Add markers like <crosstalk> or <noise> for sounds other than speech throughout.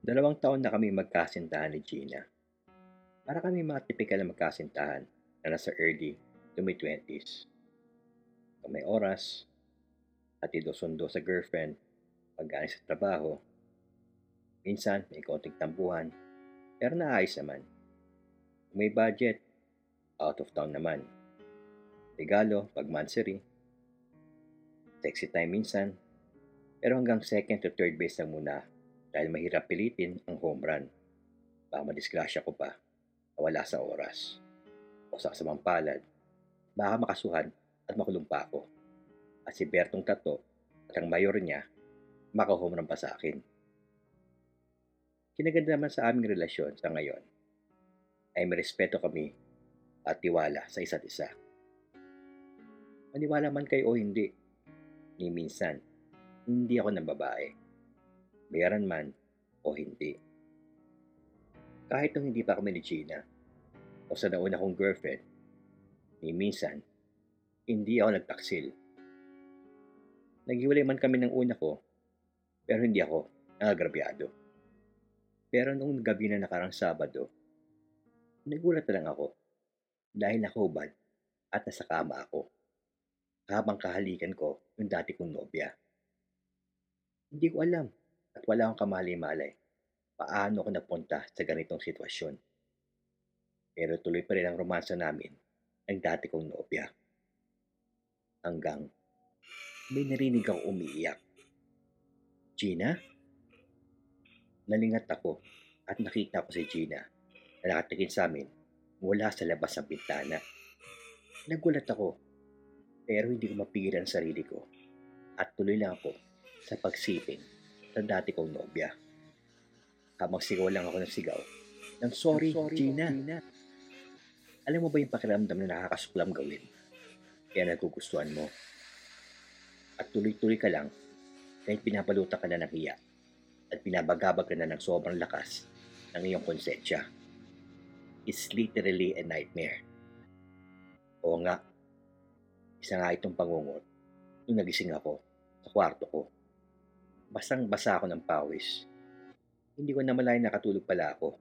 Dalawang taon na kami magkasintahan ni Gina. Para kami mga tipikal na magkasintahan na nasa early to mid-twenties. Kung may oras, hatid o sundo sa girlfriend, pag sa trabaho. Minsan, may konting tampuhan, pero naayos naman. Kung may budget, out of town naman. Regalo, pag monthsary. Sexy time minsan, pero hanggang second to third base lang muna dahil mahirap pilitin ang home run. Baka madisgrasya ko pa na wala sa oras. O sa kasamang palad, baka makasuhan at makulong pa ako. At si Bertong Tato at ang mayor niya, makahome run pa sa akin. Kinaganda naman sa aming relasyon sa ngayon ay may respeto kami at tiwala sa isa't isa. Maniwala man kayo o hindi, ni minsan, hindi ako ng babae bayaran man o hindi. Kahit nung hindi pa kami ni Gina o sa nauna kong girlfriend, ni minsan, hindi ako nagtaksil. Naghiwalay man kami ng una ko, pero hindi ako nagagrabyado. Pero nung gabi na nakarang Sabado, nagulat na lang ako dahil nakahubad at nasa kama ako habang kahalikan ko yung dati kong nobya. Hindi ko alam at wala akong kamali-malay paano ako napunta sa ganitong sitwasyon. Pero tuloy pa rin ang romansa namin ng dati kong nobya. Hanggang may narinig ako umiiyak. Gina? Nalingat ako at nakita ko si Gina na nakatingin sa amin mula sa labas ng bintana. Nagulat ako pero hindi ko mapigilan ang sarili ko at tuloy lang ako sa pagsiping sa dati kong nobya. Habang sigaw lang ako ng sigaw, ng sorry, sorry Gina. Gina. Alam mo ba yung pakiramdam na nakakasuklam gawin? Kaya nagugustuhan mo. At tuloy-tuloy ka lang kahit pinabaluta ka na ng hiya at pinabagabag ka na ng sobrang lakas ng iyong konsensya. It's literally a nightmare. Oo nga, isa nga itong pangungot nung nagising ako sa kwarto ko basang-basa ako ng pawis. Hindi ko namalayan nakatulog pala ako.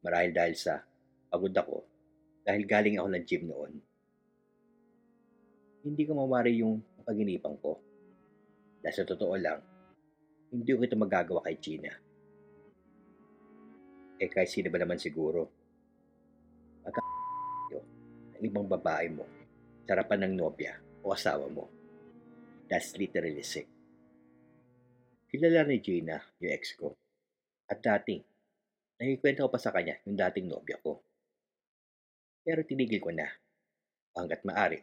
Marahil dahil sa pagod ako dahil galing ako ng gym noon. Hindi ko mawari yung paginipan ko. Dahil sa totoo lang, hindi ko ito magagawa kay Gina. Eh kahit sino ba naman siguro. Pagka <laughs> ang ibang babae mo, sarapan ng nobya o asawa mo. That's literally sick. Kilala ni Gina, yung ex ko. At dating, nakikwento ko pa sa kanya yung dating nobya ko. Pero tinigil ko na, hanggat maari.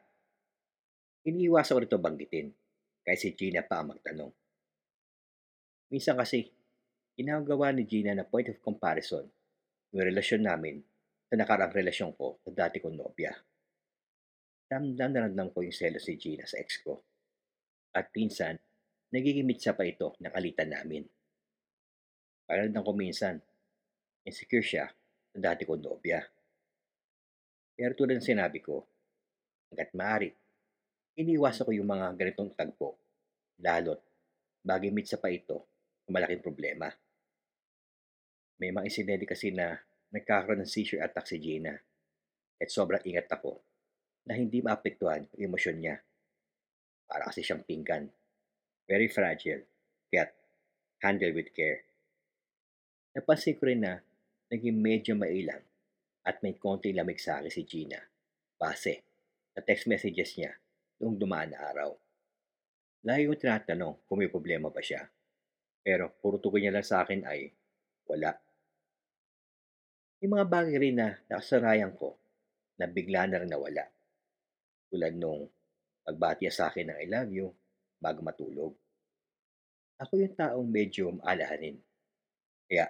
Iniiwasan ko rito banggitin, kaya si Gina pa ang magtanong. Minsan kasi, ginagawa ni Gina na point of comparison yung relasyon namin sa nakarang relasyon ko sa dati kong nobya. Ramdam na ko yung selos si Gina sa ex ko. At pinsan, Nagiging mitsa pa ito ng alitan namin. Pakiramdam ko minsan, insecure siya sa dati kong nobya. Pero tulad ng sinabi ko, hanggat maaari, iniiwasan ko yung mga ganitong tagpo, lalot bagay mitsa pa ito ng malaking problema. May mga insidente kasi na nagkakaroon ng seizure attack si Gina at sobrang ingat ako na hindi maapektuhan yung emosyon niya. Para kasi siyang pinggan very fragile, yet handle with care. Napansin ko rin na naging medyo mailang at may konting lamig sa akin si Gina base sa text messages niya noong dumaan na araw. Lagi ko tinatanong kung may problema ba siya. Pero puro tugon niya lang sa akin ay wala. May mga bagay rin na nakasarayan ko na bigla na rin nawala. Tulad nung pagbati sa akin ng I love you bago matulog. Ako yung taong medyo maalahanin. Kaya,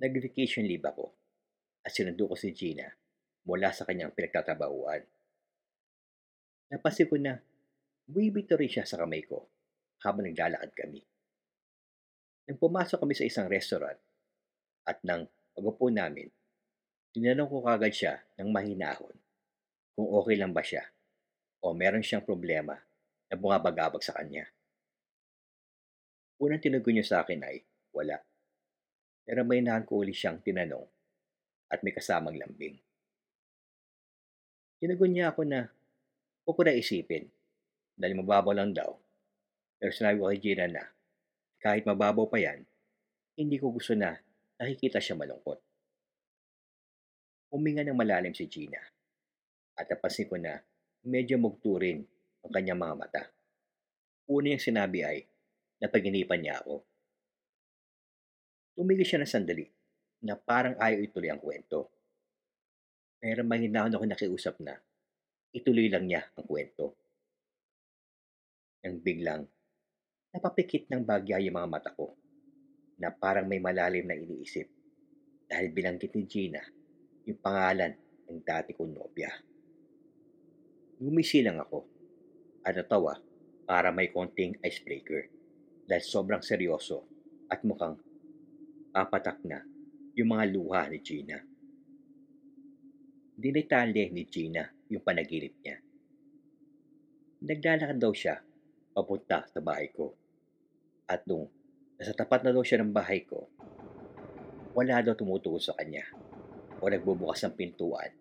nag-vacation leave ako at sinundo ko si Gina mula sa kanyang pinagtatrabahuan. Napansin ko na buwibito rin siya sa kamay ko habang naglalakad kami. Nang pumasok kami sa isang restaurant at nang pag-upo namin, tinanong ko kagad siya ng mahinahon kung okay lang ba siya o meron siyang problema na bumabagabag sa kanya. Unang tinugon niya sa akin ay, wala. Pero may ko uli siyang tinanong at may kasamang lambing. Tinagon niya ako na huwag ko na isipin dahil mababaw lang daw. Pero sinabi ko kay Gina na kahit mababaw pa yan, hindi ko gusto na nakikita siya malungkot. Huminga ng malalim si Gina at napansin ko na medyo mugturin ang kanyang mga mata. Una niyang sinabi ay napaginipan niya ako. Tumigil siya ng sandali na parang ayaw ituloy ang kwento. Pero mahinahon ako nakiusap na ituloy lang niya ang kwento. Nang biglang napapikit ng bagya yung mga mata ko na parang may malalim na iniisip dahil binanggit ni Gina yung pangalan ng dati kong nobya. Ngumisi lang ako at natawa para may konting icebreaker dahil sobrang seryoso at mukhang papatak na yung mga luha ni Gina. Dinitali ni Gina yung panaginip niya. Naglalakad daw siya papunta sa bahay ko. At nung nasa tapat na daw siya ng bahay ko, wala daw tumutugon sa kanya o nagbubukas ng pintuan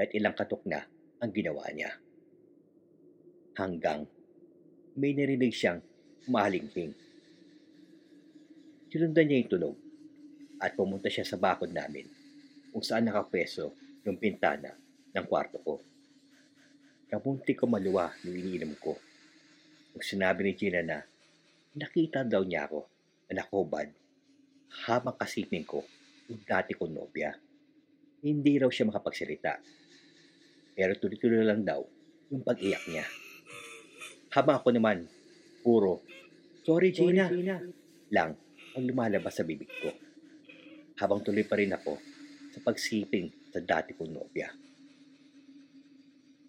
kahit ilang katok na ang ginawa niya. Hanggang may narinig siyang mahalingking. Sinundan niya yung tunog at pumunta siya sa bakod namin kung saan nakapweso yung pintana ng kwarto ko. Kamunti ko maluwa nung iniinom ko. Nung sinabi ni Gina na nakita daw niya ako na nakubad habang kasipin ko yung dati kong nobya. Hindi raw siya makapagsalita. Pero tuloy-tuloy lang daw yung pag-iyak niya. Habang ako naman, puro, Sorry Gina, Sorry, Gina. lang ang lumalabas sa bibig ko. Habang tuloy pa rin ako sa pagsiping sa dati kong nobya.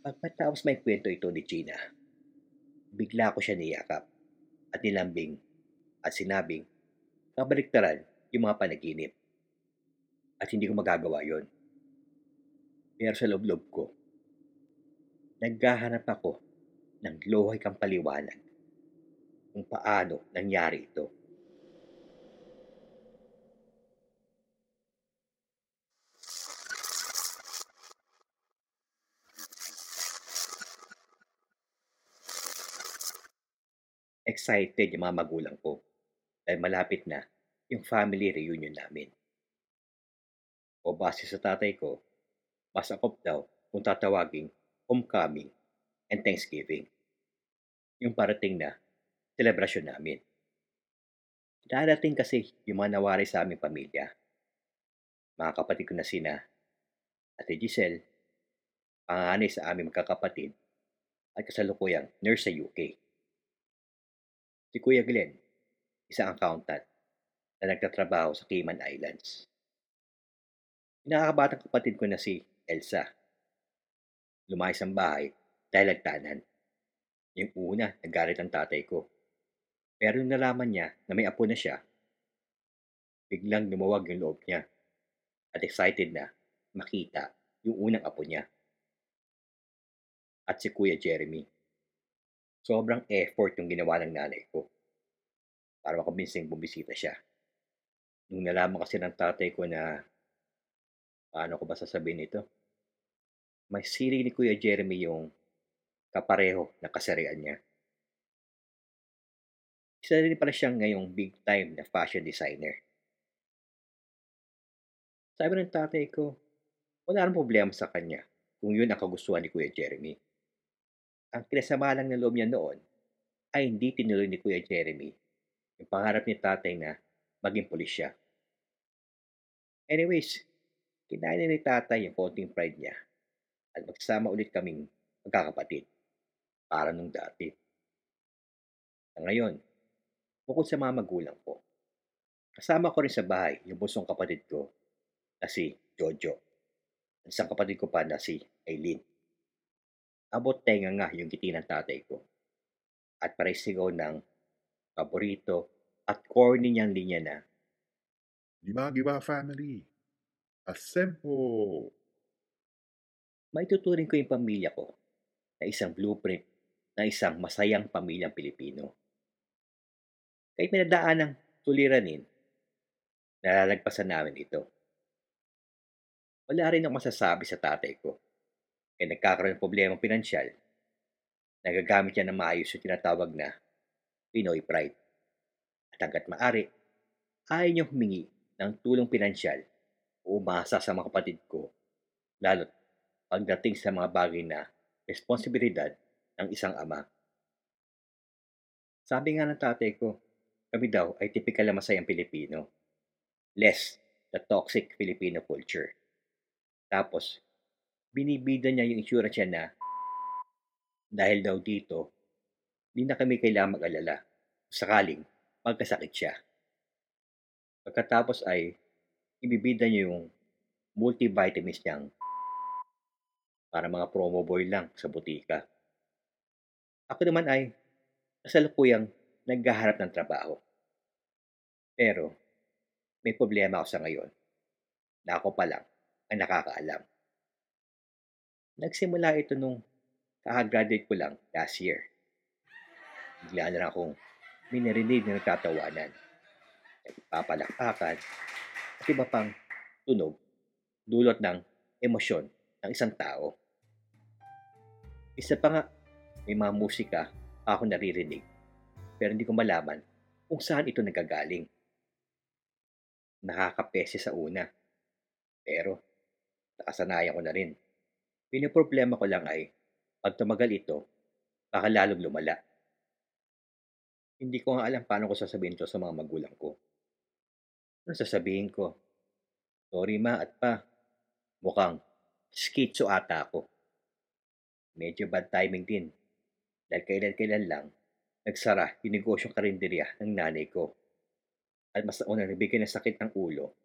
Pagpatapos may kwento ito ni Gina, bigla ko siya niyakap at nilambing at sinabing kabaliktaran yung mga panaginip. At hindi ko magagawa yon. Pero sa loob-loob ko, naghahanap ako ng lohay kang paliwanag kung paano nangyari ito. Excited yung mga magulang ko dahil malapit na yung family reunion namin. O base sa tatay ko, mas akop daw kung tatawaging homecoming and Thanksgiving. Yung parating na selebrasyon namin. Darating kasi yung mga nawari sa aming pamilya. Mga kapatid ko na sina Ate Giselle, panganay sa aming magkakapatid at kasalukuyang nurse sa UK. Si Kuya Glenn, isang accountant na nagtatrabaho sa Cayman Islands. Nakakabatang kapatid ko na si Elsa. Lumayas ang bahay dahil nagtanan. Yung una, nagalit ang tatay ko. Pero nung nalaman niya na may apo na siya, biglang lumawag yung loob niya at excited na makita yung unang apo niya. At si Kuya Jeremy. Sobrang effort yung ginawa ng nanay ko para makabinsing bumisita siya. Nung nalaman kasi ng tatay ko na paano ko ba sasabihin ito, may siri ni Kuya Jeremy yung kapareho na kasarian niya. Isa rin pala siyang ngayong big time na fashion designer. Sabi ng tatay ko, wala nang problema sa kanya kung yun ang kagustuhan ni Kuya Jeremy. Ang kinasama lang ng loob niya noon ay hindi tinuloy ni Kuya Jeremy yung pangarap ni tatay na maging pulis siya. Anyways, kinain ni tatay yung konting pride niya at magsama ulit kaming magkakapatid para nung dati. Sa ngayon, bukod sa mga magulang ko, kasama ko rin sa bahay yung busong kapatid ko na si Jojo at isang kapatid ko pa na si Aileen. Abot tenga nga yung ngiti ng tatay ko at parisigaw ng paborito at corny niyang linya na Giba-giba family. Assemble! Maituturing ko yung pamilya ko na isang blueprint na isang masayang pamilyang Pilipino. Kahit may nadaan ng tuliranin, Nalalagpasan namin ito. Wala rin akong masasabi sa tatay ko. Kaya nagkakaroon ng problema pinansyal, nagagamit niya na maayos yung tinatawag na Pinoy Pride. At hanggat maari, ayaw niyang humingi ng tulong pinansyal o umasa sa mga kapatid ko, lalo't pagdating sa mga bagay na responsibilidad ng isang ama. Sabi nga ng tatay ko, kami daw ay tipikal na masayang Pilipino. Less the toxic Filipino culture. Tapos, binibida niya yung insurance niya na dahil daw dito, di na kami kailangan mag-alala sakaling magkasakit siya. Pagkatapos ay ibibida niya yung multivitamins niyang para mga promo boy lang sa butika. Ako naman ay kasalukuyang naghaharap ng trabaho. Pero may problema ako sa ngayon na ako pa lang ang nakakaalam. Nagsimula ito nung kakagraduate ko lang last year. Bigla na lang akong may narinig na nagtatawanan, nagpapalakpakan, at iba pang tunog dulot ng emosyon ng isang tao. Isa pa nga, may mga musika ako naririnig, pero hindi ko malaman kung saan ito nagagaling. Nakakapese sa una, pero nakasanayan ko na rin. Pinoproblema ko lang ay, pag tumagal ito, baka lalong lumala. Hindi ko nga alam paano ko sasabihin to sa mga magulang ko. Ano sasabihin ko? Sorry ma at pa, mukhang schizo ata ako. Medyo bad timing din. Dahil kailan-kailan lang, nagsara yung negosyong karinderya ng nanay ko. At mas nauna nabigyan ng sakit ng ulo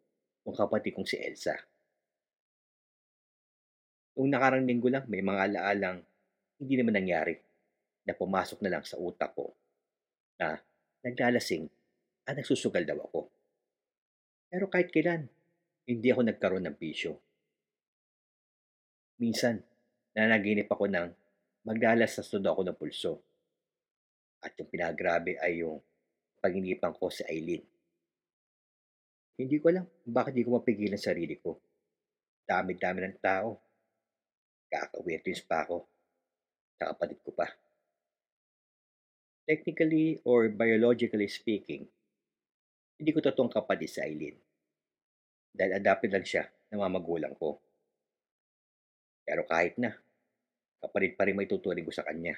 ng kapatid kong si Elsa. Noong nakarang linggo lang, may mga alaalang hindi naman nangyari na pumasok na lang sa utak ko na naglalasing at nagsusugal daw ako. Pero kahit kailan, hindi ako nagkaroon ng bisyo. Minsan, nanaginip ako ng maglalas sa studo ako ng pulso. At yung pinagrabe ay yung paginipan ko si Aileen. Hindi ko alam bakit di ko mapigilan sarili ko. Dami-dami ng tao. Kaka-weirdings pa ako. Sa kapatid ko pa. Technically or biologically speaking, hindi ko totoong kapatid si Aileen. Dahil adapted lang siya ng mga magulang ko. Pero kahit na, kapatid pa rin may tuturing ko sa kanya.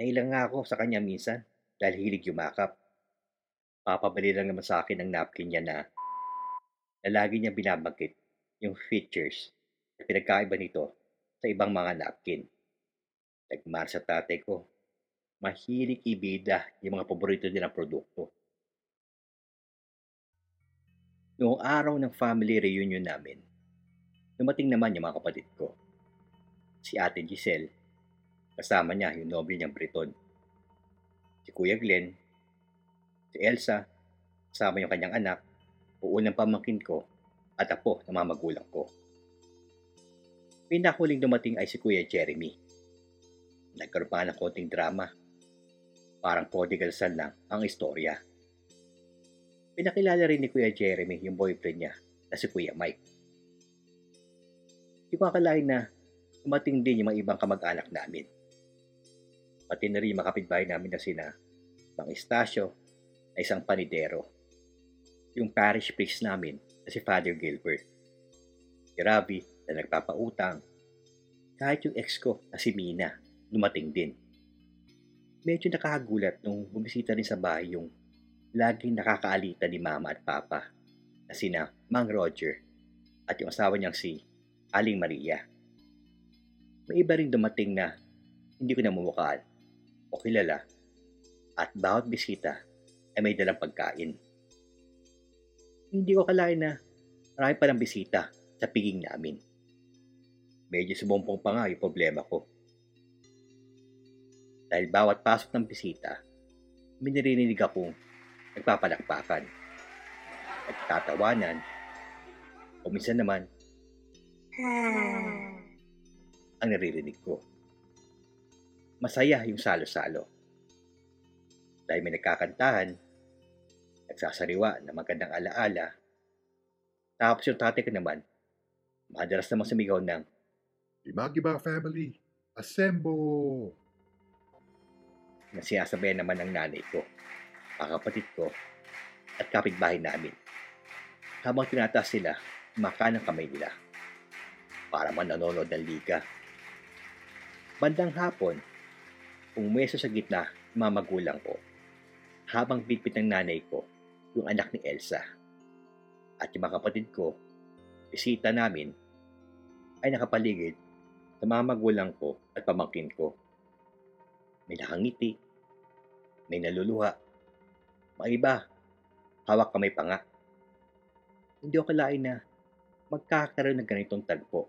Nailang nga ako sa kanya minsan dahil hilig yumakap. Papabali lang naman sa akin ang napkin niya na, na lagi niya binabagkit yung features na pinagkaiba nito sa ibang mga napkin. Nagmar sa tatay ko, mahilig ibida yung mga paborito nilang produkto. Noong araw ng family reunion namin, dumating naman yung mga kapatid ko. Si Ate Giselle, kasama niya yung nobel niyang Briton. Si Kuya Glenn, si Elsa, kasama yung kanyang anak, uunang pamangkin ko at apo ng mga magulang ko. Pinakuling dumating ay si Kuya Jeremy. Nagkaroon pa ng konting drama. Parang prodigal son lang ang istorya. Pinakilala rin ni Kuya Jeremy yung boyfriend niya na si Kuya Mike. Hindi ko akalain na dumating din yung mga ibang kamag-anak namin. Pati na rin yung makapitbahay namin na sina Mang Istasyo na isang panidero. Yung parish priest namin na si Father Gilbert. Si Ravi na nagpapautang. Kahit yung ex ko na si Mina dumating din. Medyo nakakagulat nung bumisita rin sa bahay yung laging nakakaalita ni Mama at Papa na sina Mang Roger at yung asawa niyang si Aling Maria. May iba rin dumating na hindi ko namumukhaan o kilala at bawat bisita ay may dalang pagkain. Hindi ko kalain na marami pa ng bisita sa piging namin. Medyo subumpong pa nga yung problema ko. Dahil bawat pasok ng bisita, may naririnig akong nagpapalakpakan, nagtatawanan, o minsan naman, ang naririnig ko. Masaya yung salo-salo. Dahil may nagkakantahan, nagsasariwa ng magandang alaala. Tapos yung tatay ko naman, madalas namang sumigaw ng Dimagiba family, assemble! na sinasabayan naman ng nanay ko, ang kapatid ko, at kapitbahay namin. Habang tinataas sila, maka ng kamay nila. Para man nanonood ng liga. Bandang hapon, umweso sa gitna mga magulang ko. Habang bitbit ng nanay ko, yung anak ni Elsa. At yung mga kapatid ko, bisita namin, ay nakapaligid sa mga magulang ko at pamangkin ko. May nakangiti, may naluluha, mga iba, hawak kamay pa nga. Hindi ako kalain na magkakaroon ng ganitong tagpo.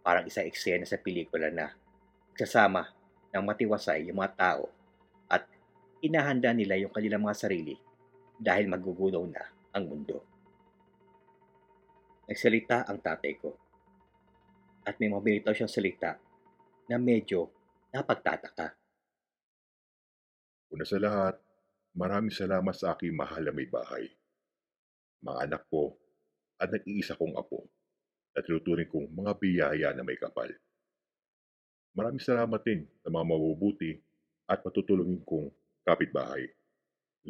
Parang isang eksena sa pelikula na kasama ng matiwasay yung mga tao at inahanda nila yung kanilang mga sarili dahil magugulaw na ang mundo. Nagsalita ang tatay ko at may mga siyang salita na medyo napagtataka. Una sa lahat, maraming salamat sa aking mahal na may bahay. Mga anak ko at nag-iisa kong apo na tinuturing kong mga biyaya na may kapal. Maraming salamat din sa mga mabubuti at matutulungin kong kapitbahay,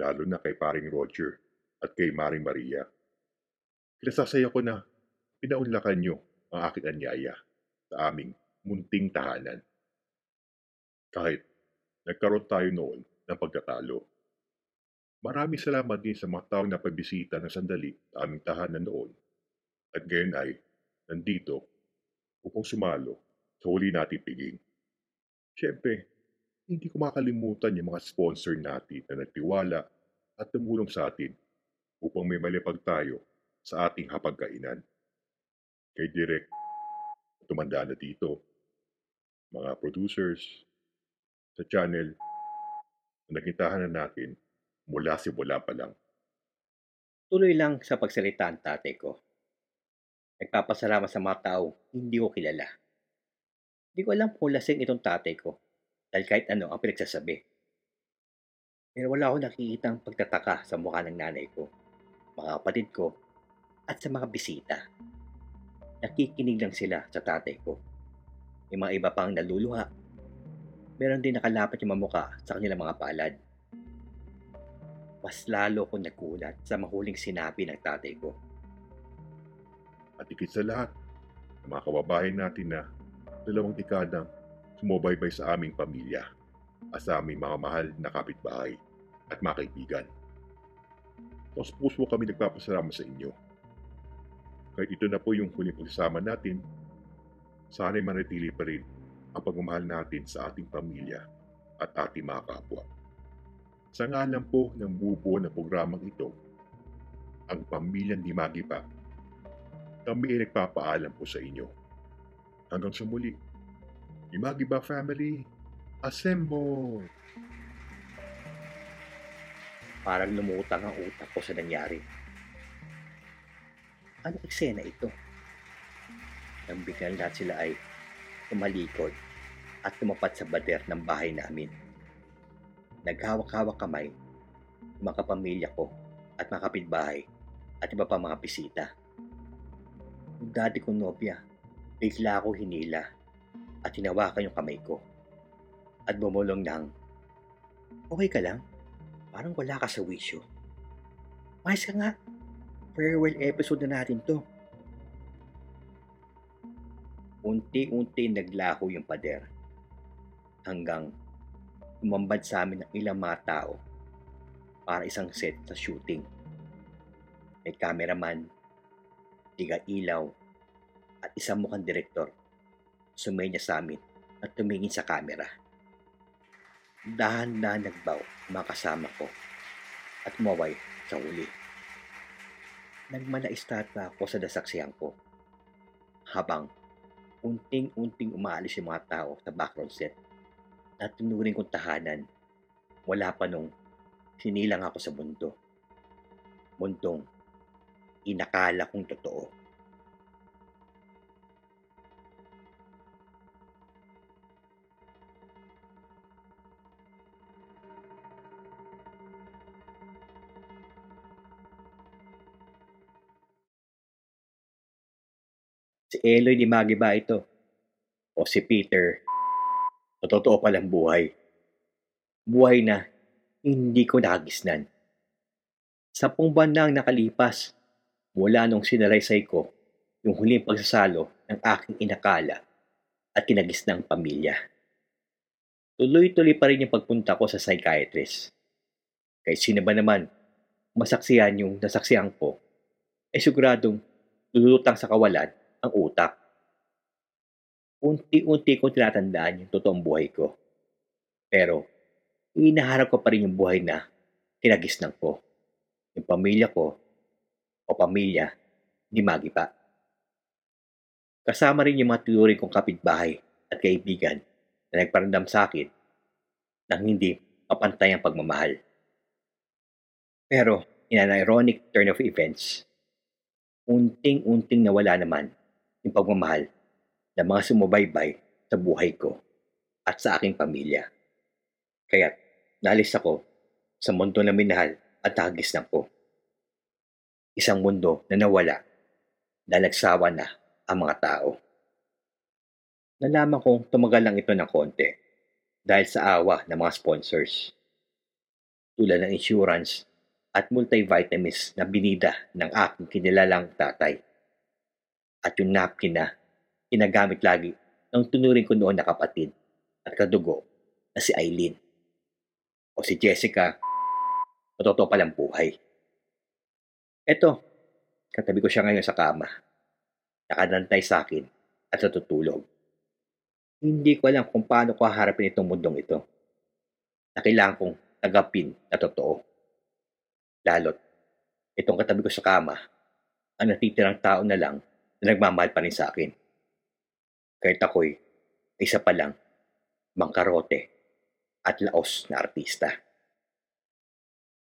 lalo na kay paring Roger at kay Maring Maria. Kinasasaya ko na pinaunlakan nyo ang aking anyaya sa aming munting tahanan. Kahit nagkaroon tayo noon ng pagkatalo. Maraming salamat din sa mga taong napabisita ng sandali sa aming tahanan noon at ngayon ay nandito upang sumalo sa huli nating piging. Siyempre, hindi ko makalimutan yung mga sponsor natin na nagtiwala at tumulong sa atin upang may malipag tayo sa ating hapagkainan. Kay Direk, tumanda na dito, mga producers, sa channel, na nakitahan na natin mula simula pa lang. Tuloy lang sa pagsalita ang tatay ko. Nagpapasalamat sa mga tao hindi ko kilala. Hindi ko alam kung lasing itong tatay ko dahil kahit ano ang pinagsasabi. Pero wala akong nakikitang pagtataka sa mukha ng nanay ko, mga kapatid ko, at sa mga bisita. Nakikinig lang sila sa tatay ko. May mga iba pang naluluha. Meron din nakalapat yung mamuka sa kanilang mga palad. Mas lalo ko nagulat sa mahuling sinabi ng tatay ko. At ikit sa lahat, ang mga kababayan natin na dalawang dekadang sumubaybay sa aming pamilya at sa aming mga mahal na kapitbahay at mga kaibigan. Tapos puso kami nagpapasalamat sa inyo. Kahit ito na po yung huling pagsasama natin, sana'y manatili pa rin ang pagmamahal natin sa ating pamilya at ating mga kapwa. Sa ngalan po ng bubuo na programang ito, ang Pamilyang Dimagi pa, kami ay nagpapaalam po sa inyo. Hanggang sa muli, Dimagi ba family? Assemble! Parang lumutang ang utak ko sa nangyari. Ano eksena ito? Nang biglang lahat sila ay tumalikod at tumapat sa bader ng bahay namin. Naghawak-hawak kamay mga kapamilya ko at mga kapitbahay at iba pa mga bisita. Yung dati kong nobya, bigla ako hinila at hinawakan yung kamay ko. At bumulong ng, Okay ka lang? Parang wala ka sa wisyo. Mais ka nga. Farewell episode na natin to. Unti-unti naglaho yung pader. Hanggang umambad sa amin ng ilang mga tao para isang set sa shooting. May cameraman, tiga ilaw, at isang mukhang direktor. Sumenya sa amin at tumingin sa camera. Dahan-dahan nagbaw mga kasama ko at umaway sa huli. Nagmalaistata ako sa dasaksiyan ko habang unting-unting umaalis yung mga tao sa background set at tunuring kong tahanan wala pa nung sinilang ako sa mundo. Mundong inakala kong totoo. Si Eloy di Magi ba ito? O si Peter? O totoo palang buhay? Buhay na hindi ko nakagisnan. Sampung buwan na ang nakalipas mula nung sinalaysay ko yung huling pagsasalo ng aking inakala at kinagisnang pamilya. Tuloy-tuloy pa rin yung pagpunta ko sa psychiatrist. Kahit sino ba naman masaksihan yung nasaksihan ko, ay siguradong lulutang sa kawalan ang utak. Unti-unti kong tinatandaan yung totoong buhay ko. Pero, inaharap ko pa rin yung buhay na kinagisnan ko. Yung pamilya ko o pamilya ni Maggie pa. Kasama rin yung mga tinuring kong kapitbahay at kaibigan na nagparandam sa akin ng hindi mapantay ang pagmamahal. Pero, in an ironic turn of events, unting-unting nawala naman yung pagmamahal ng mga sumubaybay sa buhay ko at sa aking pamilya. Kaya nalis ako sa mundo na minahal at hagis ng ko. Isang mundo na nawala na nagsawa na ang mga tao. Nalaman kong tumagal lang ito ng konti dahil sa awa ng mga sponsors. Tulad ng insurance at multivitamins na binida ng aking kinilalang tatay. At yung napkin na ginagamit lagi ng tunuring ko noon na kapatid at kadugo na si Eileen. O si Jessica, o palang buhay. Eto, katabi ko siya ngayon sa kama. Nakadantay sa akin at natutulog. Hindi ko alam kung paano ko haharapin itong mundong ito. Na kailangan kong tagapin na totoo. Lalot, itong katabi ko sa kama, ang natitirang tao na lang na nagmamahal pa rin sa akin. Kahit ako'y isa pa lang, mangkarote at laos na artista.